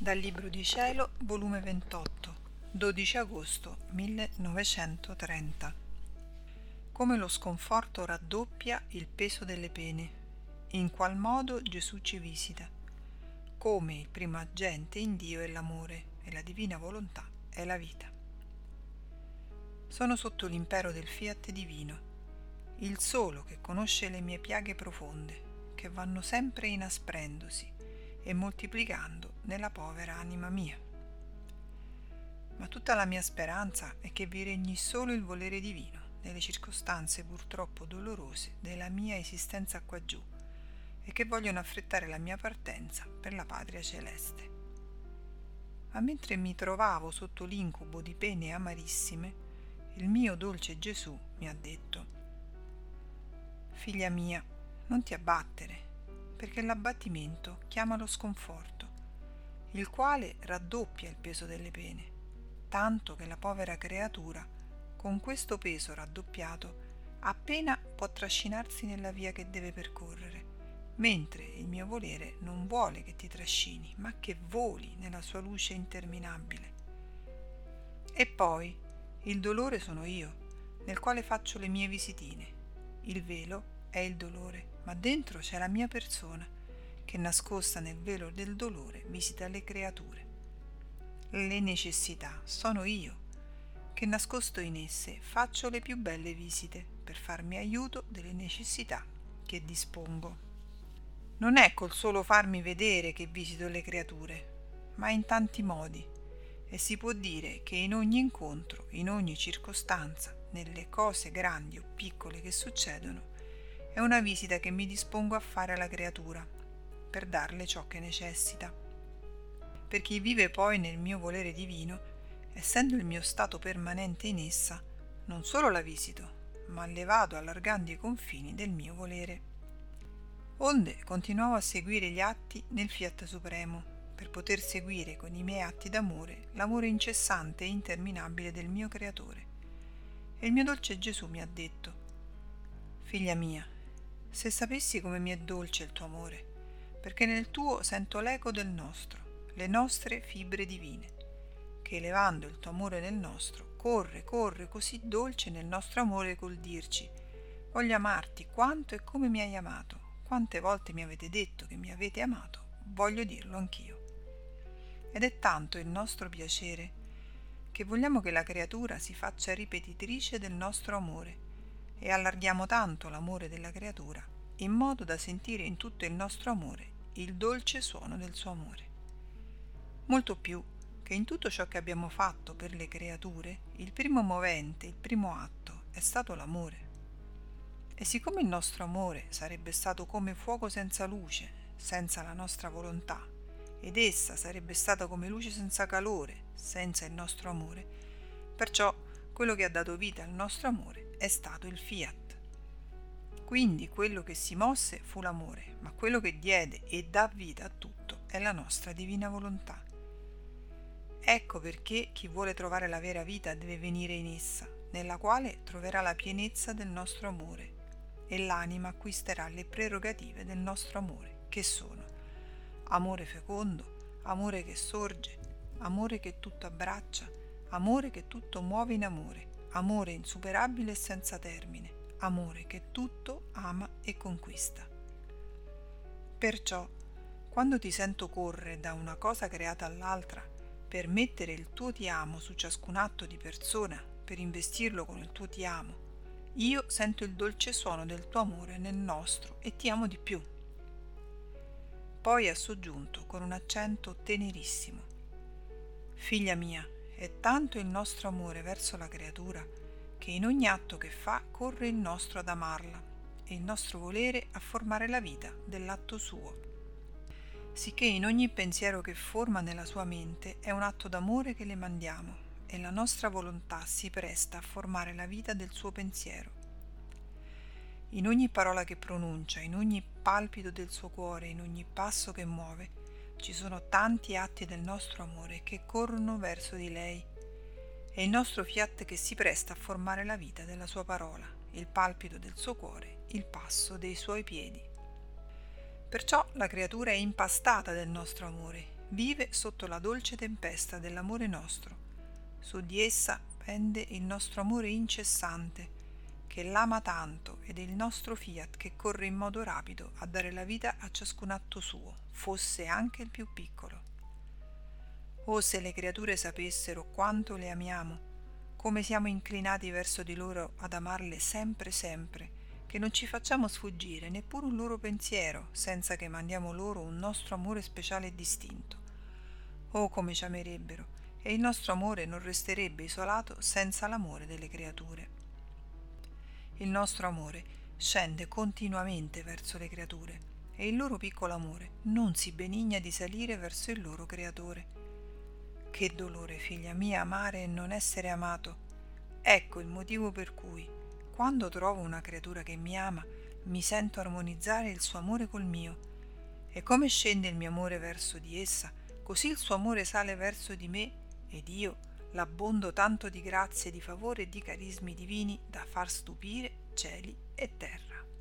Dal Libro di Cielo, volume 28, 12 agosto 1930. Come lo sconforto raddoppia il peso delle pene, in qual modo Gesù ci visita, come il primo agente in Dio è l'amore e la divina volontà è la vita. Sono sotto l'impero del fiat divino, il solo che conosce le mie piaghe profonde, che vanno sempre inasprendosi e moltiplicando nella povera anima mia. Ma tutta la mia speranza è che vi regni solo il volere divino nelle circostanze purtroppo dolorose della mia esistenza qua giù e che vogliono affrettare la mia partenza per la patria celeste. Ma mentre mi trovavo sotto l'incubo di pene amarissime, il mio dolce Gesù mi ha detto, Figlia mia, non ti abbattere, perché l'abbattimento chiama lo sconforto, il quale raddoppia il peso delle pene, tanto che la povera creatura, con questo peso raddoppiato, appena può trascinarsi nella via che deve percorrere, mentre il mio volere non vuole che ti trascini, ma che voli nella sua luce interminabile. E poi il dolore sono io, nel quale faccio le mie visitine. Il velo è il dolore, ma dentro c'è la mia persona, che nascosta nel velo del dolore visita le creature. Le necessità sono io, che nascosto in esse faccio le più belle visite per farmi aiuto delle necessità che dispongo. Non è col solo farmi vedere che visito le creature, ma in tanti modi, e si può dire che in ogni incontro, in ogni circostanza, nelle cose grandi o piccole che succedono, è una visita che mi dispongo a fare alla creatura, per darle ciò che necessita. Per chi vive poi nel mio volere divino, essendo il mio stato permanente in essa, non solo la visito, ma le vado allargando i confini del mio volere. Onde continuavo a seguire gli atti nel Fiat Supremo, per poter seguire con i miei atti d'amore l'amore incessante e interminabile del mio Creatore. E il mio dolce Gesù mi ha detto, Figlia mia, se sapessi come mi è dolce il tuo amore, perché nel tuo sento l'eco del nostro, le nostre fibre divine, che elevando il tuo amore nel nostro, corre, corre così dolce nel nostro amore col dirci, voglio amarti quanto e come mi hai amato, quante volte mi avete detto che mi avete amato, voglio dirlo anch'io. Ed è tanto il nostro piacere che vogliamo che la creatura si faccia ripetitrice del nostro amore e allarghiamo tanto l'amore della creatura in modo da sentire in tutto il nostro amore il dolce suono del suo amore. Molto più che in tutto ciò che abbiamo fatto per le creature, il primo movente, il primo atto è stato l'amore. E siccome il nostro amore sarebbe stato come fuoco senza luce, senza la nostra volontà, ed essa sarebbe stata come luce senza calore, senza il nostro amore, perciò quello che ha dato vita al nostro amore è stato il fiat. Quindi quello che si mosse fu l'amore, ma quello che diede e dà vita a tutto è la nostra divina volontà. Ecco perché chi vuole trovare la vera vita deve venire in essa, nella quale troverà la pienezza del nostro amore e l'anima acquisterà le prerogative del nostro amore, che sono amore fecondo, amore che sorge, amore che tutto abbraccia, amore che tutto muove in amore, amore insuperabile e senza termine, amore che tutto ama e conquista. Perciò, quando ti sento correre da una cosa creata all'altra per mettere il tuo ti amo su ciascun atto di persona, per investirlo con il tuo ti amo, io sento il dolce suono del tuo amore nel nostro e ti amo di più. Poi ha soggiunto con un accento tenerissimo. Figlia mia, è tanto il nostro amore verso la creatura che in ogni atto che fa corre il nostro ad amarla e il nostro volere a formare la vita dell'atto suo. Sicché in ogni pensiero che forma nella sua mente è un atto d'amore che le mandiamo e la nostra volontà si presta a formare la vita del suo pensiero. In ogni parola che pronuncia, in ogni palpito del suo cuore, in ogni passo che muove, ci sono tanti atti del nostro amore che corrono verso di lei. È il nostro fiat che si presta a formare la vita della sua parola, il palpito del suo cuore, il passo dei suoi piedi. Perciò la creatura è impastata del nostro amore, vive sotto la dolce tempesta dell'amore nostro. Su di essa pende il nostro amore incessante, che l'ama tanto ed è il nostro fiat che corre in modo rapido a dare la vita a ciascun atto suo, fosse anche il più piccolo. Oh se le creature sapessero quanto le amiamo, come siamo inclinati verso di loro ad amarle sempre sempre, che non ci facciamo sfuggire neppure un loro pensiero senza che mandiamo loro un nostro amore speciale e distinto. Oh come ci amerebbero, e il nostro amore non resterebbe isolato senza l'amore delle creature. Il nostro amore scende continuamente verso le creature e il loro piccolo amore non si benigna di salire verso il loro creatore. Che dolore, figlia mia, amare e non essere amato. Ecco il motivo per cui, quando trovo una creatura che mi ama, mi sento armonizzare il suo amore col mio. E come scende il mio amore verso di essa, così il suo amore sale verso di me ed io l'abbondo tanto di grazie, di favore e di carismi divini da far stupire cieli e terra.